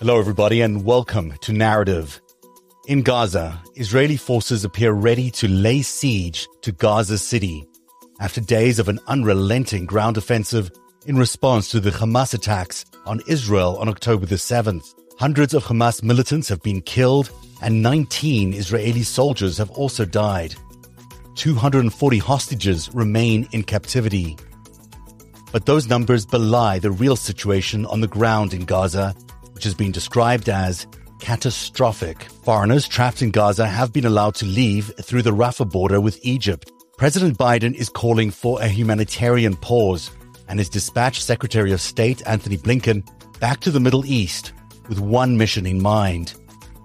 Hello, everybody, and welcome to Narrative. In Gaza, Israeli forces appear ready to lay siege to Gaza City after days of an unrelenting ground offensive in response to the Hamas attacks on Israel on October the 7th. Hundreds of Hamas militants have been killed and 19 Israeli soldiers have also died. 240 hostages remain in captivity. But those numbers belie the real situation on the ground in Gaza which has been described as catastrophic. Foreigners trapped in Gaza have been allowed to leave through the Rafah border with Egypt. President Biden is calling for a humanitarian pause and has dispatched Secretary of State Antony Blinken back to the Middle East with one mission in mind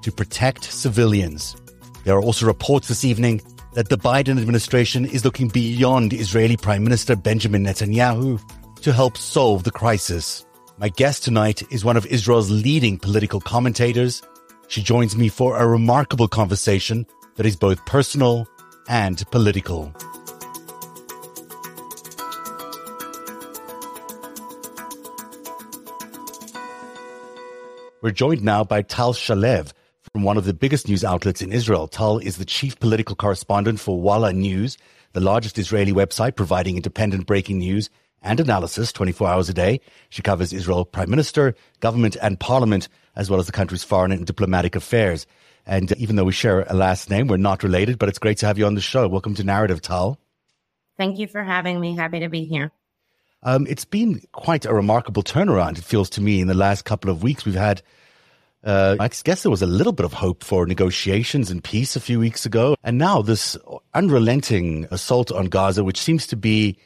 to protect civilians. There are also reports this evening that the Biden administration is looking beyond Israeli Prime Minister Benjamin Netanyahu to help solve the crisis. My guest tonight is one of Israel's leading political commentators. She joins me for a remarkable conversation that is both personal and political. We're joined now by Tal Shalev from one of the biggest news outlets in Israel. Tal is the chief political correspondent for Walla News, the largest Israeli website providing independent breaking news and analysis 24 hours a day. She covers Israel prime minister, government and parliament, as well as the country's foreign and diplomatic affairs. And even though we share a last name, we're not related, but it's great to have you on the show. Welcome to Narrative, Tal. Thank you for having me. Happy to be here. Um, it's been quite a remarkable turnaround, it feels to me, in the last couple of weeks. We've had, uh, I guess there was a little bit of hope for negotiations and peace a few weeks ago. And now this unrelenting assault on Gaza, which seems to be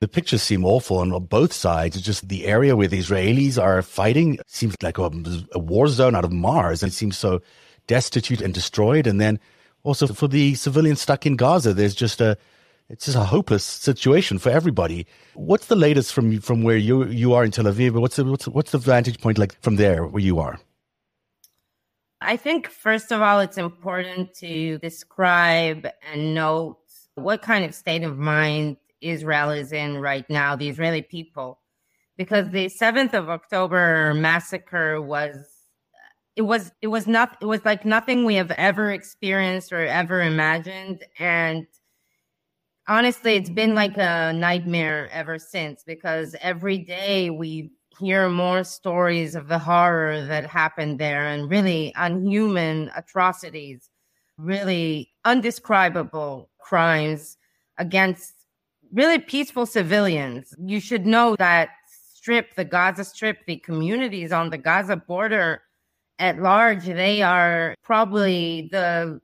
the pictures seem awful on both sides. It's just the area where the Israelis are fighting seems like a, a war zone out of Mars. And it seems so destitute and destroyed. And then also for the civilians stuck in Gaza, there's just a it's just a hopeless situation for everybody. What's the latest from from where you you are in Tel Aviv? What's the what's, what's the vantage point like from there where you are? I think first of all, it's important to describe and note what kind of state of mind Israel is in right now, the Israeli people, because the 7th of October massacre was it was it was not it was like nothing we have ever experienced or ever imagined. And honestly it's been like a nightmare ever since because every day we hear more stories of the horror that happened there and really unhuman atrocities really undescribable crimes against really peaceful civilians. You should know that strip, the Gaza Strip, the communities on the Gaza border at large, they are probably the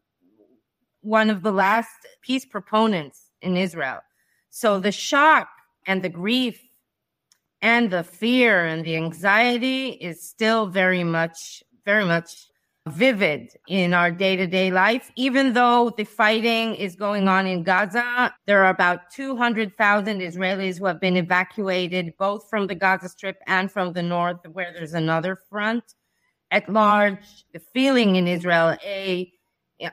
one of the last peace proponents in Israel. So the shock and the grief and the fear and the anxiety is still very much, very much vivid in our day to day life. Even though the fighting is going on in Gaza, there are about 200,000 Israelis who have been evacuated both from the Gaza Strip and from the north, where there's another front. At large, the feeling in Israel, A,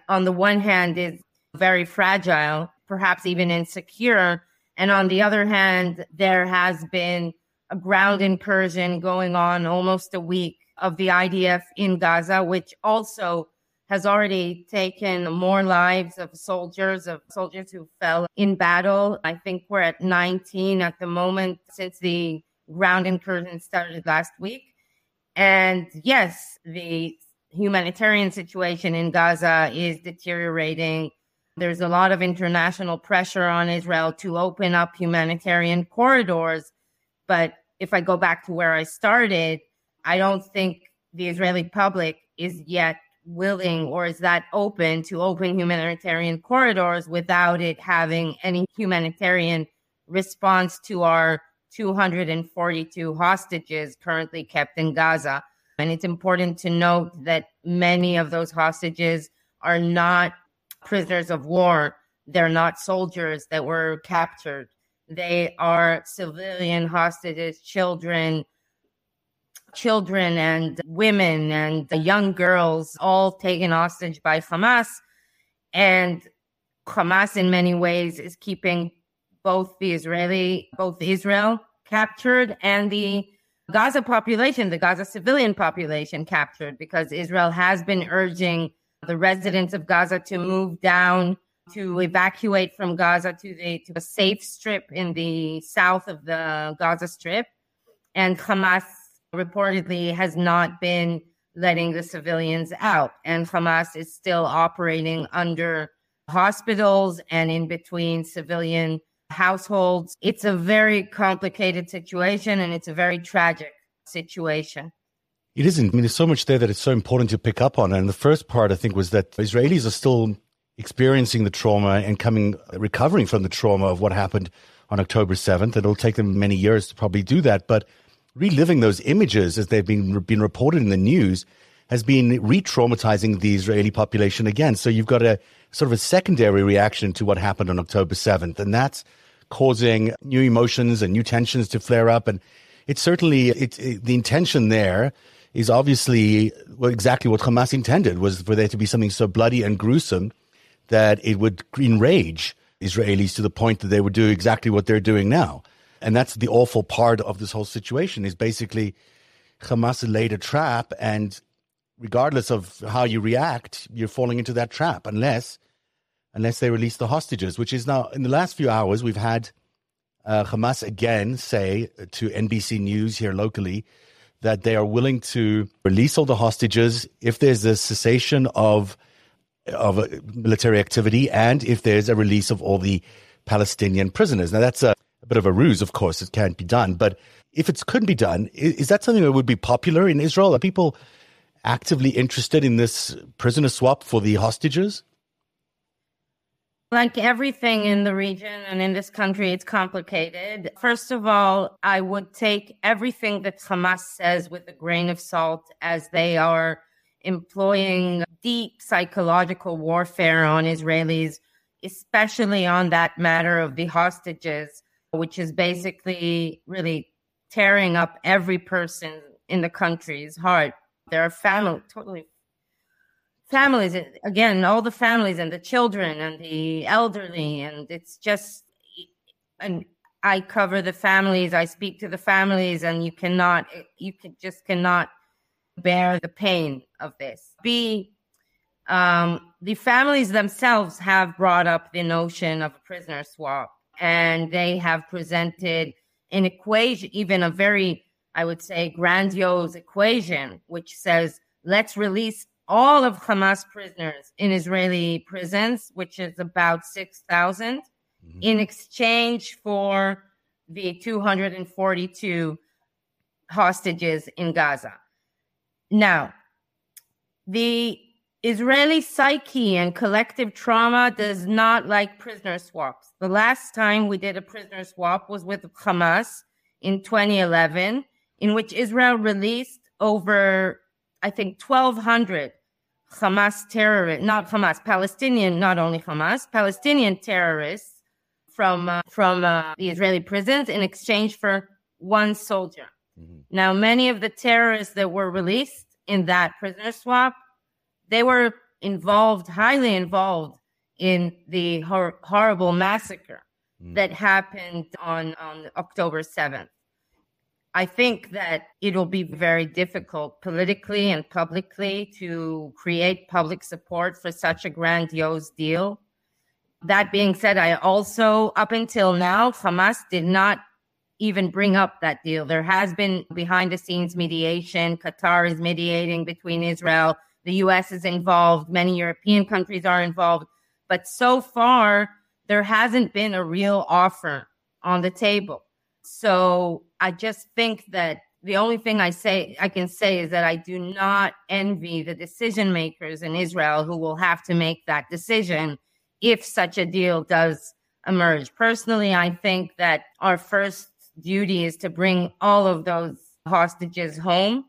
on the one hand, is very fragile, perhaps even insecure. And on the other hand, there has been a ground incursion going on almost a week of the IDF in Gaza, which also has already taken more lives of soldiers, of soldiers who fell in battle. I think we're at 19 at the moment since the ground incursion started last week. And yes, the humanitarian situation in Gaza is deteriorating. There's a lot of international pressure on Israel to open up humanitarian corridors. But if I go back to where I started, I don't think the Israeli public is yet willing or is that open to open humanitarian corridors without it having any humanitarian response to our 242 hostages currently kept in Gaza. And it's important to note that many of those hostages are not prisoners of war. They're not soldiers that were captured. They are civilian hostages, children, children and women and young girls all taken hostage by Hamas. And Hamas, in many ways, is keeping both the Israeli, both Israel captured and the Gaza population, the Gaza civilian population captured because Israel has been urging the residents of Gaza to move down to evacuate from Gaza to the to a safe strip in the south of the Gaza Strip, and Hamas reportedly has not been letting the civilians out, and Hamas is still operating under hospitals and in between civilian households. It's a very complicated situation, and it's a very tragic situation. It isn't. I mean, there's so much there that it's so important to pick up on. And the first part, I think, was that Israelis are still experiencing the trauma and coming, recovering from the trauma of what happened on October 7th. It'll take them many years to probably do that. But reliving those images as they've been, been reported in the news has been re traumatizing the Israeli population again. So you've got a sort of a secondary reaction to what happened on October 7th. And that's causing new emotions and new tensions to flare up. And it's certainly, it, it, the intention there is obviously exactly what Hamas intended was for there to be something so bloody and gruesome that it would enrage Israelis to the point that they would do exactly what they're doing now. And that's the awful part of this whole situation is basically Hamas laid a trap and regardless of how you react, you're falling into that trap unless unless they release the hostages, which is now in the last few hours we've had uh, Hamas again say to NBC News here locally that they are willing to release all the hostages if there's a cessation of of military activity and if there's a release of all the Palestinian prisoners. Now, that's a, bit of a ruse, of course, it can't be done. But if it couldn't be done, is, is that something that would be popular in Israel? Are people actively interested in this prisoner swap for the hostages? Like everything in the region and in this country, it's complicated. First of all, I would take everything that Hamas says with a grain of salt as they are employing deep psychological warfare on Israelis, especially on that matter of the hostages, which is basically really tearing up every person in the country's heart. There are family, totally families, again, all the families and the children and the elderly. And it's just, and I cover the families, I speak to the families, and you cannot, you can, just cannot bear the pain of this. B, um, the families themselves have brought up the notion of a prisoner swap, and they have presented an equation, even a very, I would say, grandiose equation, which says, let's release all of Hamas prisoners in Israeli prisons, which is about 6,000, mm-hmm. in exchange for the 242 hostages in Gaza. Now, the Israeli psyche and collective trauma does not like prisoner swaps. The last time we did a prisoner swap was with Hamas in 2011, in which Israel released over, I think, 1,200 Hamas terrorists, not Hamas, Palestinian, not only Hamas, Palestinian terrorists from uh, from uh, the Israeli prisons in exchange for one soldier. Mm-hmm. Now, many of the terrorists that were released in that prisoner swap, they were involved, highly involved in the hor- horrible massacre mm. that happened on, on October 7th. I think that it will be very difficult politically and publicly to create public support for such a grandiose deal. That being said, I also, up until now, Hamas did not even bring up that deal. There has been behind the scenes mediation. Qatar is mediating between Israel. The US is involved. Many European countries are involved. But so far, there hasn't been a real offer on the table. So I just think that the only thing I say I can say is that I do not envy the decision makers in Israel who will have to make that decision if such a deal does emerge. Personally, I think that our first duty is to bring all of those hostages home.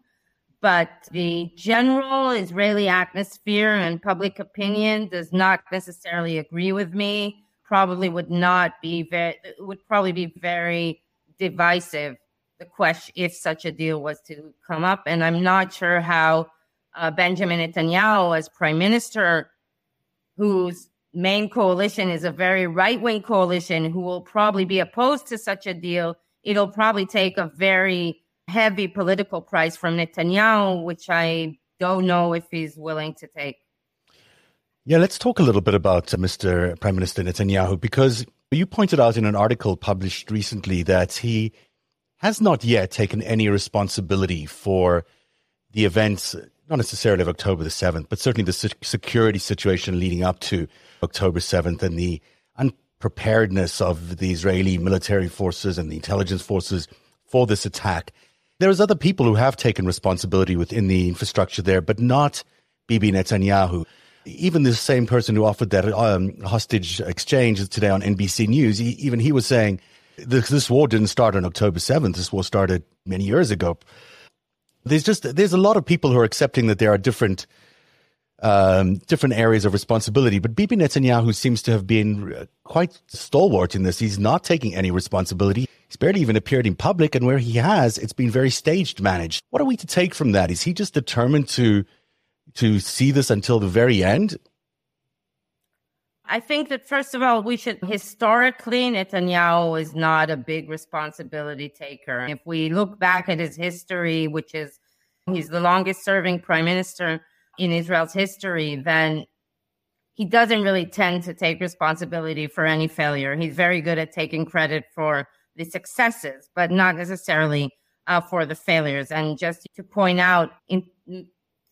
But the general Israeli atmosphere and public opinion does not necessarily agree with me. Probably would not be very, would probably be very divisive. The question, if such a deal was to come up, and I'm not sure how uh, Benjamin Netanyahu, as prime minister, whose main coalition is a very right wing coalition, who will probably be opposed to such a deal, it'll probably take a very heavy political price from Netanyahu, which I don't know if he's willing to take. Yeah, let's talk a little bit about uh, Mr. Prime Minister Netanyahu because you pointed out in an article published recently that he has not yet taken any responsibility for the events, not necessarily of October the 7th, but certainly the security situation leading up to October 7th and the unpreparedness of the Israeli military forces and the intelligence forces for this attack. There's other people who have taken responsibility within the infrastructure there, but not Bibi Netanyahu. Even the same person who offered that um, hostage exchange today on NBC News, he, even he was saying this, this war didn't start on October 7th. This war started many years ago. There's just there's a lot of people who are accepting that there are different um, different areas of responsibility. But Bibi Netanyahu seems to have been uh, quite stalwart in this. He's not taking any responsibility. He's barely even appeared in public, and where he has, it's been very staged managed. What are we to take from that? Is he just determined to to see this until the very end? I think that first of all, we should historically Netanyahu is not a big responsibility taker. If we look back at his history, which is he's the longest serving prime minister in Israel's history, then he doesn't really tend to take responsibility for any failure. He's very good at taking credit for the successes, but not necessarily uh, for the failures. And just to point out, in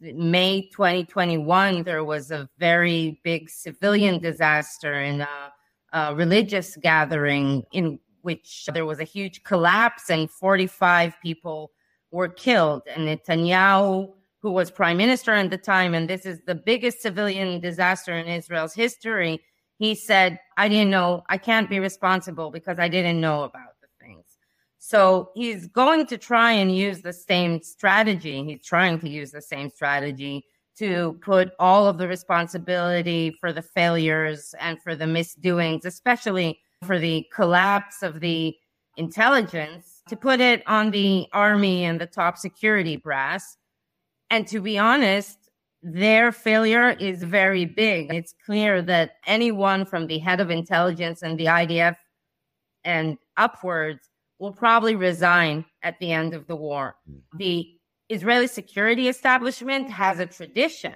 May 2021, there was a very big civilian disaster in a, a religious gathering in which there was a huge collapse and 45 people were killed. And Netanyahu, who was prime minister at the time, and this is the biggest civilian disaster in Israel's history, he said, I didn't know, I can't be responsible because I didn't know about. So he's going to try and use the same strategy. He's trying to use the same strategy to put all of the responsibility for the failures and for the misdoings, especially for the collapse of the intelligence, to put it on the army and the top security brass. And to be honest, their failure is very big. It's clear that anyone from the head of intelligence and the IDF and upwards will probably resign at the end of the war. Hmm. The Israeli security establishment has a tradition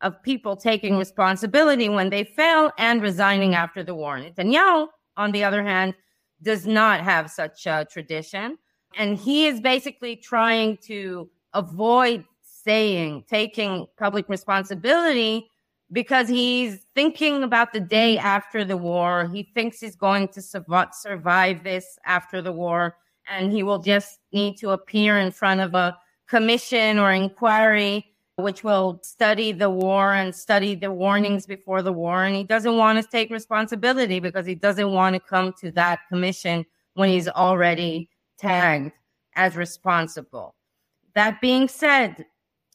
of people taking responsibility when they fail and resigning after the war. Netanyahu, on the other hand, does not have such a tradition. And he is basically trying to avoid saying, taking public responsibility because he's thinking about the day after the war. He thinks he's going to survive this after the war, and he will just need to appear in front of a commission or inquiry which will study the war and study the warnings before the war. And he doesn't want to take responsibility because he doesn't want to come to that commission when he's already tagged as responsible. That being said,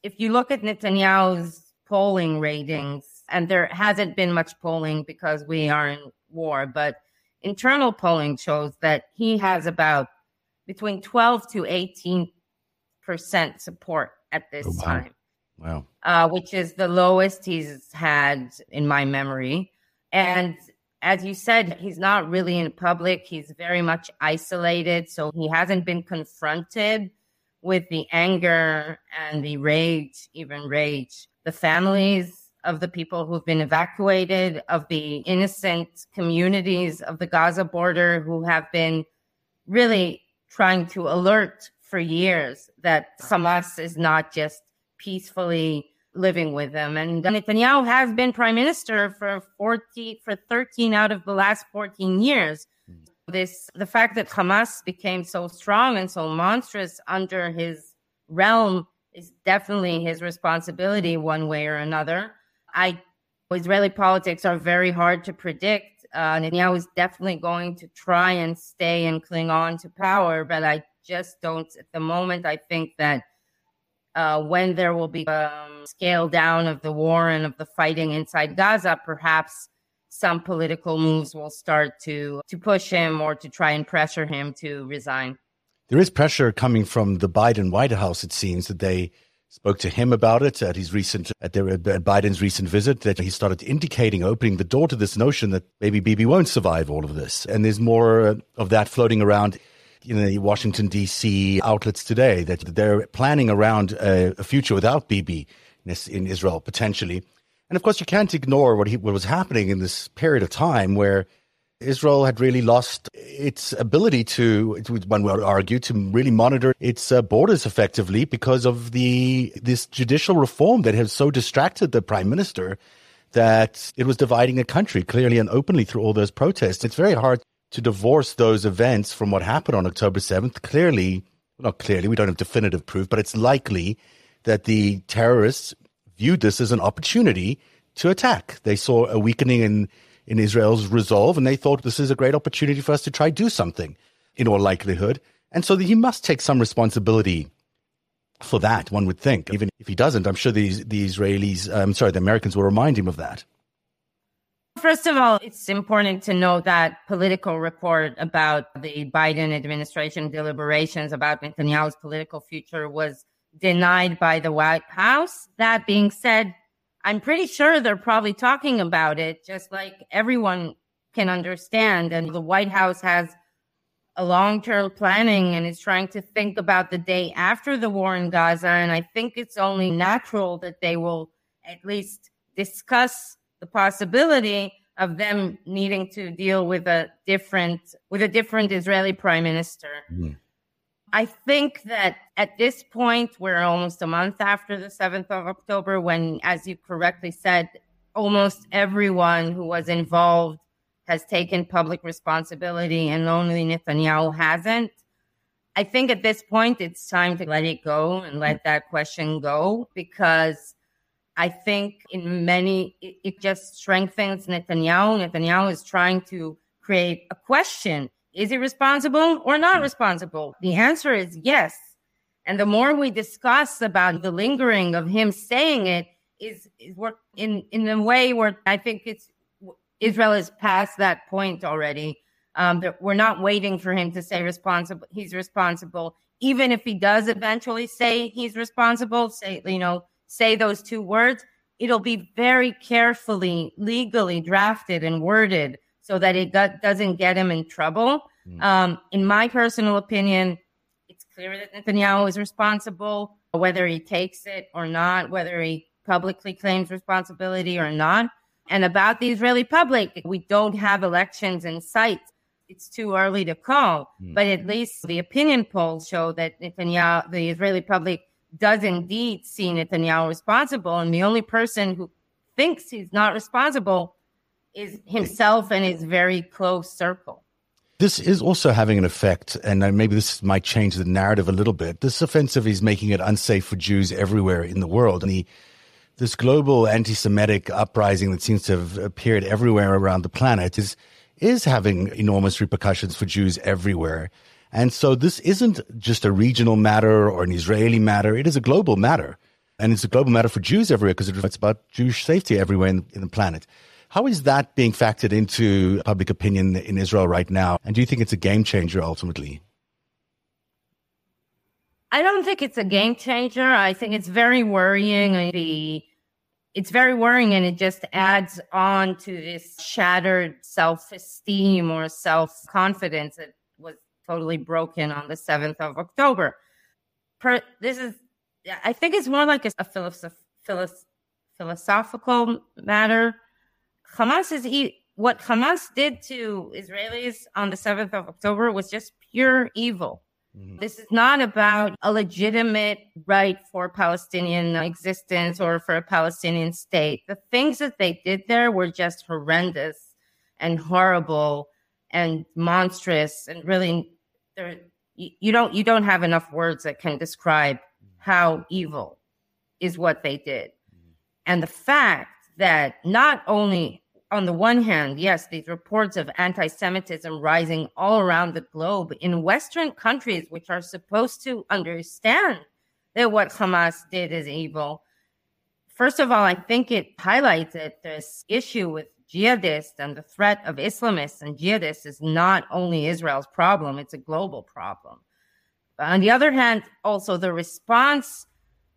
if you look at Netanyahu's polling ratings, and there hasn't been much polling because we are in war, but internal polling shows that he has about between 12 to 18 percent support at this oh, wow. time. Wow. Uh, which is the lowest he's had in my memory. And as you said, he's not really in public. He's very much isolated. So he hasn't been confronted with the anger and the rage, even rage. The families of the people who've been evacuated, of the innocent communities of the Gaza border who have been really trying to alert for years that Hamas is not just peacefully living with them. And Netanyahu has been prime minister for 40, for 13 out of the last 14 years this the fact that Hamas became so strong and so monstrous under his realm is definitely his responsibility one way or another. I Israeli politics are very hard to predict. Uh, Netanyahu is definitely going to try and stay and cling on to power, but I just don't at the moment. I think that uh, when there will be a um, scale down of the war and of the fighting inside Gaza, perhaps some political moves will start to to push him or to try and pressure him to resign. There is pressure coming from the Biden White House. It seems that they spoke to him about it at his recent at, their, at Biden's recent visit. That he started indicating, opening the door to this notion that maybe Bibi won't survive all of this, and there's more uh, of that floating around in the Washington D.C. outlets today that they're planning around a, a future without Bibi in Israel potentially. And of course, you can't ignore what, he, what was happening in this period of time where Israel had really lost its ability to, one would argue, to really monitor its uh, borders effectively because of the this judicial reform that has so distracted the prime minister that it was dividing a country clearly and openly through all those protests. It's very hard to divorce those events from what happened on October 7th. Clearly, not clearly, we don't have definitive proof, but it's likely that the terrorists viewed this as an opportunity to attack. They saw a weakening in, in Israel's resolve, and they thought this is a great opportunity for us to try do something, in all likelihood. And so he must take some responsibility for that, one would think. Even if he doesn't, I'm sure the, the Israelis, I'm um, sorry, the Americans will remind him of that. First of all, it's important to note that political report about the Biden administration deliberations about Netanyahu's political future was denied by the White House. That being said, I'm pretty sure they're probably talking about it, just like everyone can understand. And the White House has a long term planning and is trying to think about the day after the war in Gaza. And I think it's only natural that they will at least discuss the possibility of them needing to deal with a different with a different Israeli prime minister. Mm. I think that at this point we're almost a month after the 7th of October when as you correctly said almost everyone who was involved has taken public responsibility and only Netanyahu hasn't. I think at this point it's time to let it go and let that question go because I think in many, it, it just strengthens Netanyahu. Netanyahu is trying to create a question. Is he responsible or not responsible? The answer is yes. And the more we discuss about the lingering of him saying it is, is work in, in a way where I think it's Israel is past that point already. Um, we're not waiting for him to say responsible. He's responsible. Even if he does eventually say he's responsible, say, you know, say those two words, it'll be very carefully, legally drafted and worded so that it do- doesn't get him in trouble. Mm. Um, in my personal opinion, it's clear that Netanyahu is responsible, whether he takes it or not, whether he publicly claims responsibility or not. And about the Israeli public, we don't have elections in sight. It's too early to call, mm. but at least the opinion polls show that Netanyahu, the Israeli public, does indeed see Netanyahu responsible. And the only person who thinks he's not responsible is himself and his very close circle. This is also having an effect, and uh, maybe this might change the narrative a little bit. This offensive is making it unsafe for Jews everywhere in the world. And the this global anti-Semitic uprising that seems to have appeared everywhere around the planet is is having enormous repercussions for Jews everywhere. And so this isn't just a regional matter or an Israeli matter. It is a global matter. And it's a global matter for Jews everywhere because it's about Jewish safety everywhere in, in the planet. How is that being factored into public opinion in Israel right now? And do you think it's a game changer ultimately? I don't think it's a game changer. I think it's very worrying. The it's very worrying and it just adds on to this shattered self-esteem or self-confidence that was totally broken on the 7th of october per, this is i think it's more like a, a philosoph- philosoph- philosophical matter hamas is what hamas did to israelis on the 7th of october was just pure evil Mm-hmm. This is not about a legitimate right for Palestinian existence or for a Palestinian state. The things that they did there were just horrendous and horrible and monstrous and really you don't you don't have enough words that can describe how evil is what they did. Mm-hmm. And the fact that not only on the one hand, yes, these reports of anti Semitism rising all around the globe in Western countries, which are supposed to understand that what Hamas did is evil. First of all, I think it highlights that this issue with jihadists and the threat of Islamists and jihadists is not only Israel's problem, it's a global problem. On the other hand, also the response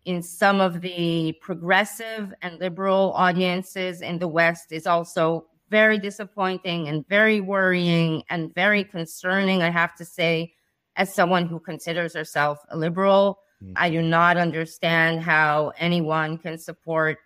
in some of the progressive and liberal audiences in the West is also very disappointing and very worrying and very concerning, I have to say. as someone who considers herself a liberal. Mm. I do not understand how anyone can support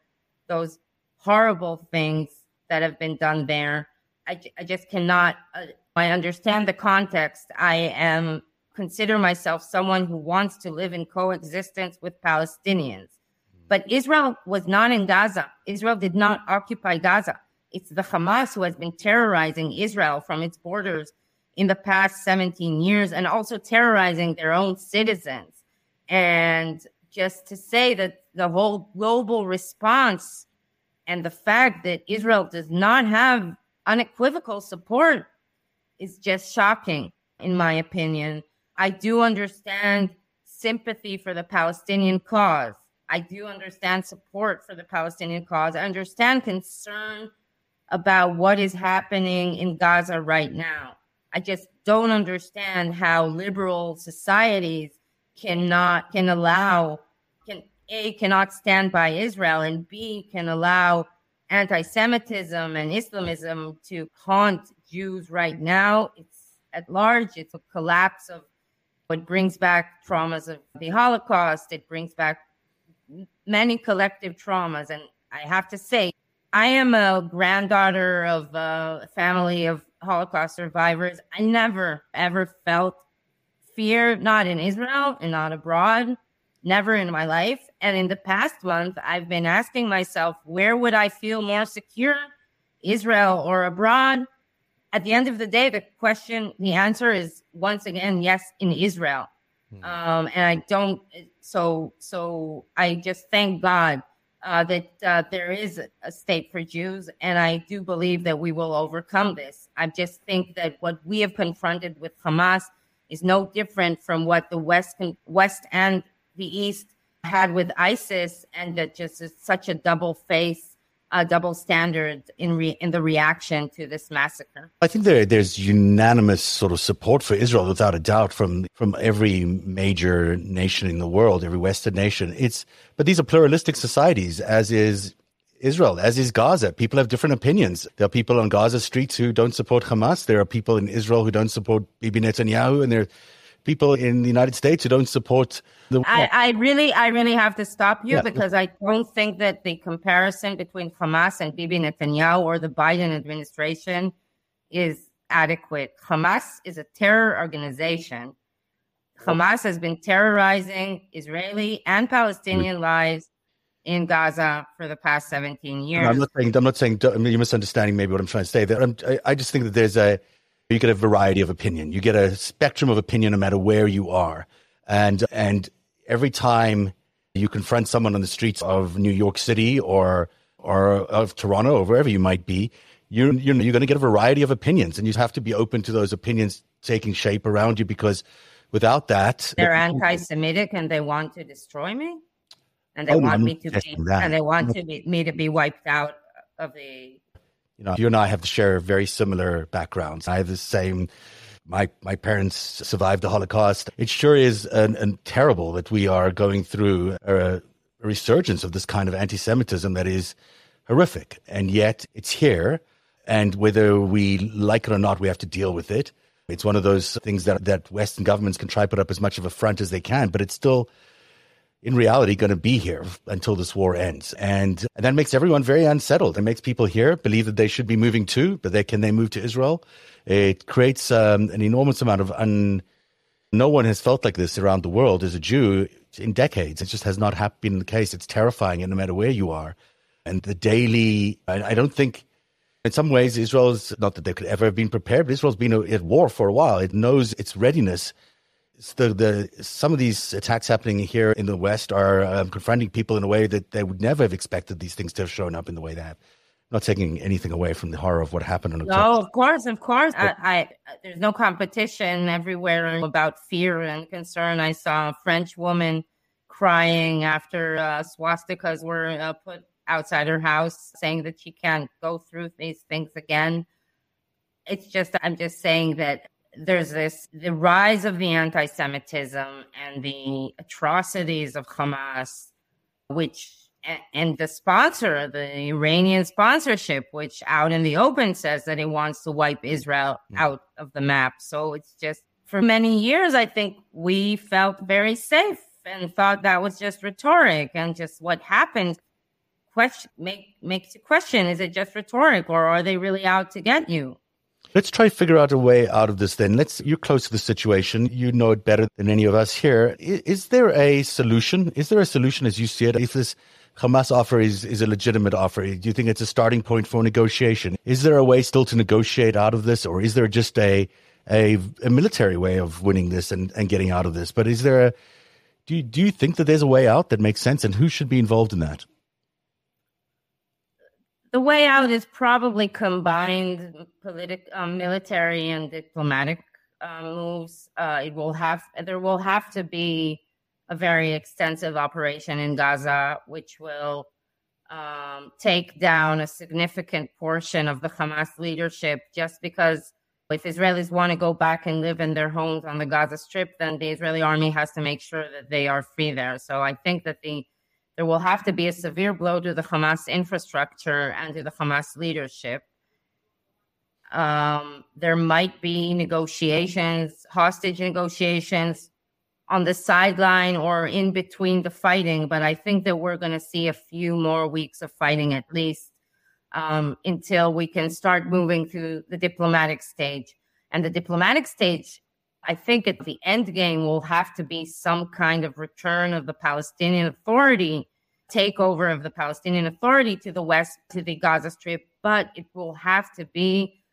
those horrible things that have been done there. I, I just cannot. Uh, I understand the context. I am consider myself someone who wants to live in coexistence with Palestinians. Hmm. But Israel was not in Gaza. Israel did not occupy Gaza. It's the Hamas who has been terrorizing Israel from its borders in the past 17 years and also terrorizing their own citizens. And just to say that the whole global response and the fact that Israel does not have unequivocal support is just shocking, in my opinion. I do understand sympathy for the Palestinian cause. I do understand support for the Palestinian cause. I understand concern about what is happening in Gaza right now. I just don't understand how liberal societies cannot can allow can a cannot stand by Israel and b can allow anti-Semitism and Islamism to haunt Jews right now. It's at large. It's a collapse of what brings back traumas of the Holocaust. It brings back many collective traumas, and I have to say, I am a granddaughter of a family of Holocaust survivors. I never ever felt fear, not in Israel and not abroad, never in my life. And in the past month, I've been asking myself, where would I feel more secure, Israel or abroad? At the end of the day, the question, the answer is once again, yes, in Israel. Hmm. Um, and I don't, so, so I just thank God uh, that uh, there is a state for Jews, and I do believe that we will overcome this. I just think that what we have confronted with Hamas is no different from what the West, West and the East had with ISIS, and that just is such a double face a double standard in re- in the reaction to this massacre. I think there there's unanimous sort of support for Israel, without a doubt, from from every major nation in the world, every Western nation. It's but these are pluralistic societies, as is Israel, as is Gaza. People have different opinions. There are people on Gaza streets who don't support Hamas. There are people in Israel who don't support Bibi Netanyahu, and there people in the United States who don't support the. I, I really, I really have to stop you yeah. because I don't think that the comparison between Hamas and Bibi Netanyahu or the Biden administration is adequate. Hamas is a terror organization. Hamas has been terrorizing Israeli and Palestinian mm. lives in Gaza for the past 17 years. I'm not saying, I'm not saying, you're misunderstanding maybe what I'm trying to say. I, I just think that there's a, you get a variety of opinion. You get a spectrum of opinion no matter where you are. And, and every time you confront someone on the streets of New York City or, or of Toronto or wherever you might be, you're, you're, you're going to get a variety of opinions and you have to be open to those opinions taking shape around you because without that, they're anti-Semitic and they want to destroy me and they oh, want me to be, that. and they want to be, me to be wiped out of the you know, you and I have to share very similar backgrounds. I have the same. My my parents survived the Holocaust. It sure is an, an terrible that we are going through a, a resurgence of this kind of anti-Semitism that is horrific, and yet it's here. And whether we like it or not, we have to deal with it. It's one of those things that that Western governments can try put up as much of a front as they can, but it's still in reality going to be here until this war ends. And, and that makes everyone very unsettled. It makes people here believe that they should be moving too, but they can they move to Israel? It creates um, an enormous amount of un. No one has felt like this around the world as a Jew in decades. It just has not been the case. It's terrifying, and no matter where you are, and the daily. I, I don't think. In some ways, Israel's not that they could ever have been prepared, but Israel's been at war for a while. It knows its readiness the, the some of these attacks happening here in the West are um, confronting people in a way that they would never have expected these things to have shown up in the way they have. Not taking anything away from the horror of what happened October. No, of course, of course. I, I, there's no competition everywhere about fear and concern. I saw a French woman crying after uh, swastikas were uh, put outside her house, saying that she can't go through these things again. It's just, I'm just saying that there's this the rise of the anti-Semitism and the atrocities of Hamas, which and the sponsor, the Iranian sponsorship, which out in the open says that it wants to wipe Israel mm. out of the map. So it's just for many years, I think we felt very safe and thought that was just rhetoric and just what happened. Question make makes you question: Is it just rhetoric, or are they really out to get you? Let's try to figure out a way out of this then. Let's you're close to the situation. You know it better than any of us here. Is, is, there a solution? Is there a solution as you see it? If this Hamas offer is, is a legitimate offer, do you think it's a starting point for negotiation? Is there a way still to negotiate out of this, or is there just a a, a military way of winning this and, and getting out of this? But is there a do you, do you think that there's a way out that makes sense, and who should be involved in that? The way out is probably combined politic, um, military, and diplomatic uh, moves. Uh, it will have there will have to be a very extensive operation in Gaza, which will um, take down a significant portion of the Hamas leadership, just because if Israelis want to go back and live in their homes on the Gaza Strip, then the Israeli army has to make sure that they are free there. So I think that the there will have to be a severe blow to the Hamas infrastructure and to the Hamas leadership. Um, there might be negotiations, hostage negotiations on the sideline or in between the fighting, but I think that we're going to see a few more weeks of fighting at least um, until we can start moving through the diplomatic stage. And the diplomatic stage, I think at the end game will have to be some kind of return of the Palestinian Authority, takeover of the Palestinian Authority to the west, to the Gaza Strip, but it will have to be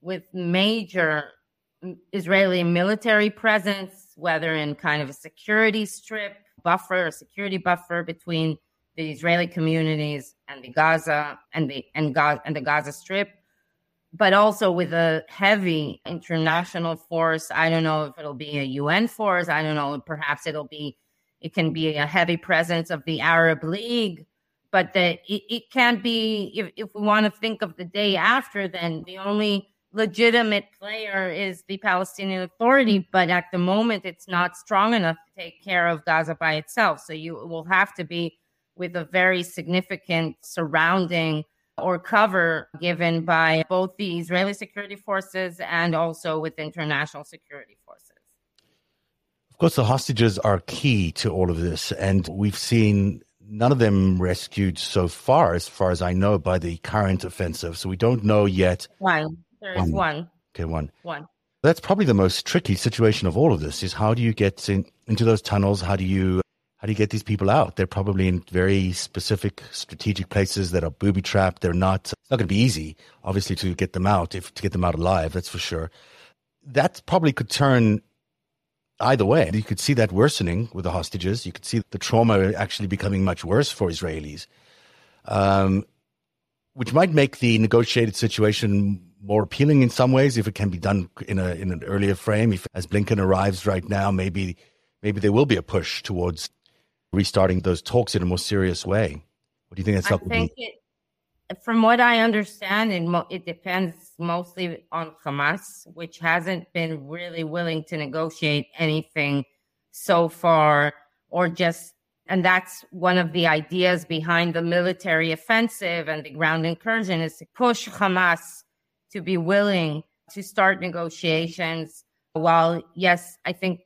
with major Israeli military presence, whether in kind of a security strip buffer, a security buffer between the Israeli communities and the Gaza and the and Gaza and the Gaza Strip, but also with a heavy international force. I don't know if it'll be a UN force. I don't know. Perhaps it'll be it can be a heavy presence of the Arab League, but that it, it can't be. If, if we want to think of the day after, then the only legitimate player is the Palestinian Authority, but at the moment it's not strong enough to take care of Gaza by itself. So you will have to be with a very significant surrounding or cover given by both the Israeli security forces and also with international security forces. Of course, the hostages are key to all of this, and we've seen none of them rescued so far, as far as I know, by the current offensive. So we don't know yet. One. There is one. one. Okay, one. One. That's probably the most tricky situation of all of this is how do you get in, into those tunnels? How do you how do you get these people out? They're probably in very specific strategic places that are booby trapped. They're not, it's not going to be easy, obviously, to get them out, if to get them out alive, that's for sure. That probably could turn either way. You could see that worsening with the hostages. You could see the trauma actually becoming much worse for Israelis, um, which might make the negotiated situation more appealing in some ways if it can be done in a in an earlier frame. If as Blinken arrives right now, maybe maybe there will be a push towards restarting those talks in a more serious way. What do you think that's I think it, from what I understand, it, mo- it depends mostly on Hamas, which hasn't been really willing to negotiate anything so far, or just, and that's one of the ideas behind the military offensive and the ground incursion is to push Hamas to be willing to start negotiations. While, yes, I think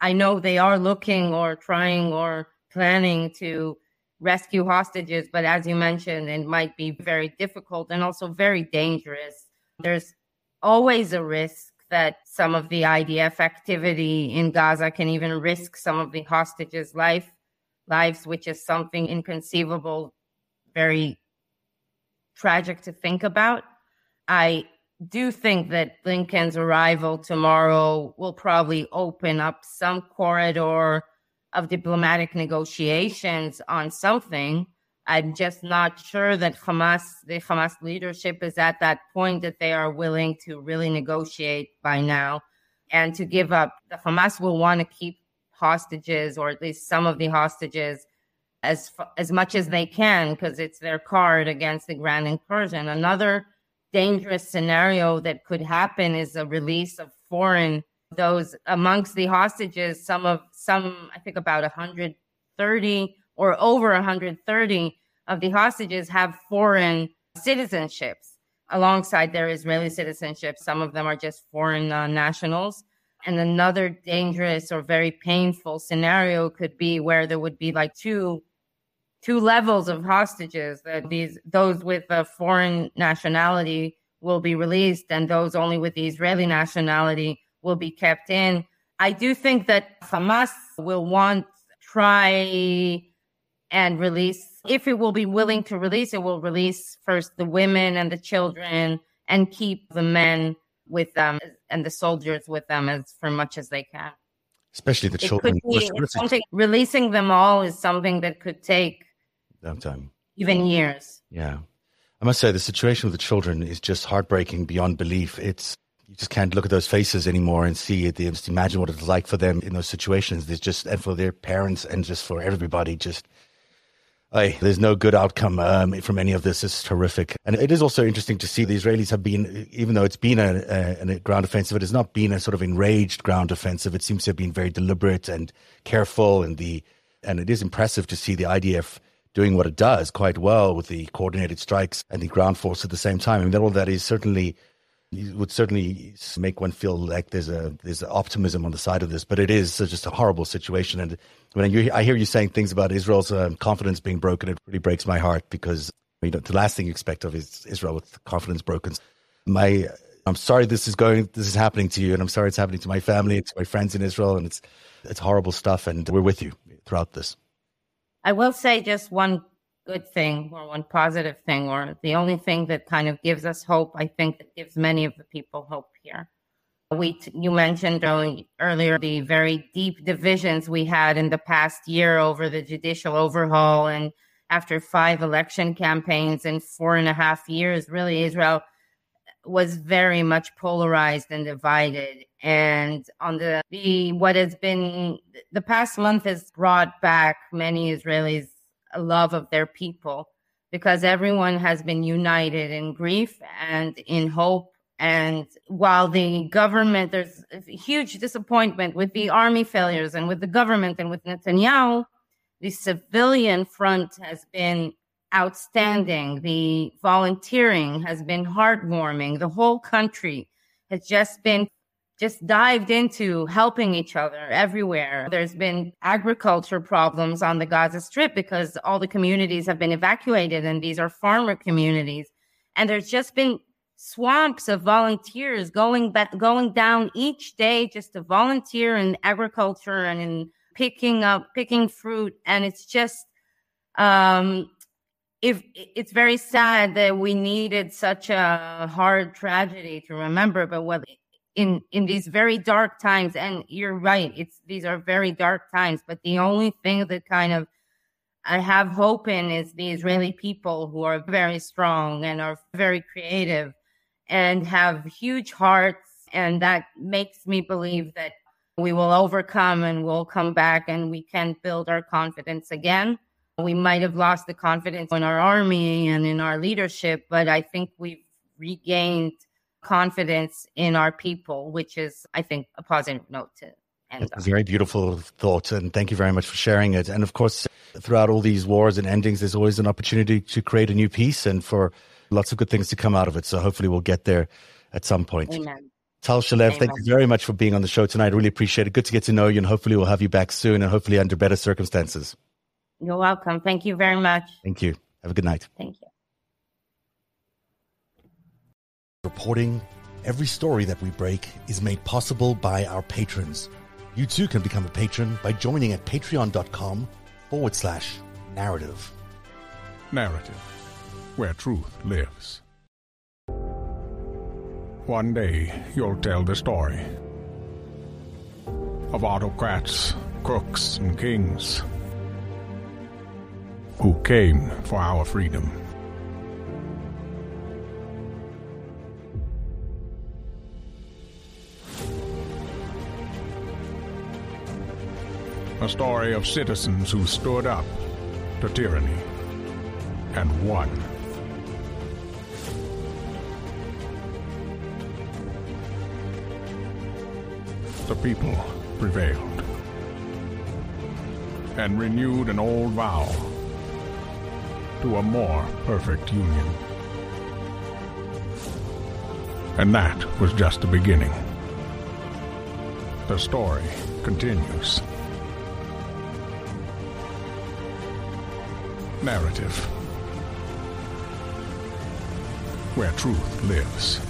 I know they are looking or trying or planning to rescue hostages, but as you mentioned, it might be very difficult and also very dangerous. There's always a risk that some of the IDF activity in Gaza can even risk some of the hostages' life lives, which is something inconceivable, very tragic to think about. I do think that Blinken's arrival tomorrow will probably open up some corridor of diplomatic negotiations on something. I'm just not sure that Hamas, the Hamas leadership, is at that point that they are willing to really negotiate by now and to give up. The Hamas will want to keep hostages, or at least some of the hostages, as as much as they can, because it's their card against the grand incursion. Another dangerous scenario that could happen is a release of foreign those amongst the hostages some of some i think about 130 or over 130 of the hostages have foreign citizenships. Alongside their israeli citizenship some of them are just foreign uh, nationals. And another dangerous or very painful scenario could be where there would be like two two levels of hostages that these those with a foreign nationality will be released and those only with the Israeli nationality will be kept in. I do think that Hamas will want try and release if it will be willing to release it will release first the women and the children and keep the men with them and the soldiers with them as for much as they can. Especially the children. Be, releasing them all is something that could take long time, even years. Yeah, I must say the situation with the children is just heartbreaking beyond belief. It's you just can't look at those faces anymore and see it. Just imagine what it's like for them in those situations. There's just and for their parents and just for everybody, just Aye, there's no good outcome um, from any of this. It's horrific. And it is also interesting to see the Israelis have been, even though it's been a, a, a, ground offensive, it has not been a sort of enraged ground offensive. It seems to have been very deliberate and careful. And the and it is impressive to see the IDF doing what it does quite well with the coordinated strikes and the ground force at the same time. I mean, all that is certainly would certainly make one feel like there's a there's optimism on the side of this, but it is just a horrible situation. And when you, I hear you saying things about Israel's uh, confidence being broken, it really breaks my heart because you know the last thing you expect of is Israel with confidence broken. My I'm sorry this is going this is happening to you, and I'm sorry it's happening to my family, to my friends in Israel, and it's it's horrible stuff. And we're with you throughout this. I will say just one good thing or one positive thing or the only thing that kind of gives us hope i think that gives many of the people hope here. We you mentioned earlier the very deep divisions we had in the past year over the judicial overhaul and after five election campaigns in four and a half years really israel was very much polarized and divided and on the the what has been the past month has brought back many israelis love of their people because everyone has been united in grief and in hope. And while the government, there's huge disappointment with the army failures and with the government and with Netanyahu, the civilian front has been outstanding. The volunteering has been heartwarming. The whole country has just been just dived into helping each other everywhere. There's been agriculture problems on the Gaza Strip because all the communities have been evacuated and these are farmer communities. And there's just been swamps of volunteers going back, going down each day just to volunteer in agriculture and in picking up, picking fruit. And it's just, um, if it's very sad that we needed such a hard tragedy to remember, but what in in these very dark times and you're right it's these are very dark times but the only thing that kind of i have hope in is the israeli people who are very strong and are very creative and have huge hearts and that makes me believe that we will overcome and we'll come back and we can build our confidence again we might have lost the confidence in our army and in our leadership but i think we've regained confidence in our people, which is, I think, a positive note to end on. Very beautiful thought, and thank you very much for sharing it. And of course, throughout all these wars and endings, there's always an opportunity to create a new peace and for lots of good things to come out of it. So hopefully, we'll get there at some point. Amen. Tal Shalev, thank you very much for being on the show tonight. Really appreciate it. Good to get to know you, and hopefully, we'll have you back soon and hopefully under better circumstances. You're welcome. Thank you very much. Thank you. Have a good night. Thank you reporting, every story that we break is made possible by our patrons. You too can become a patron by joining at patreon.com forward slash narrative. Narrative, where truth lives. One day you'll tell the story of autocrats, crooks, and kings who came for our freedom. a story of citizens who stood up to tyranny and won. The people prevailed and renewed an old vow to a more perfect union. And that was just the beginning. The story continues. Narrative. Where truth lives.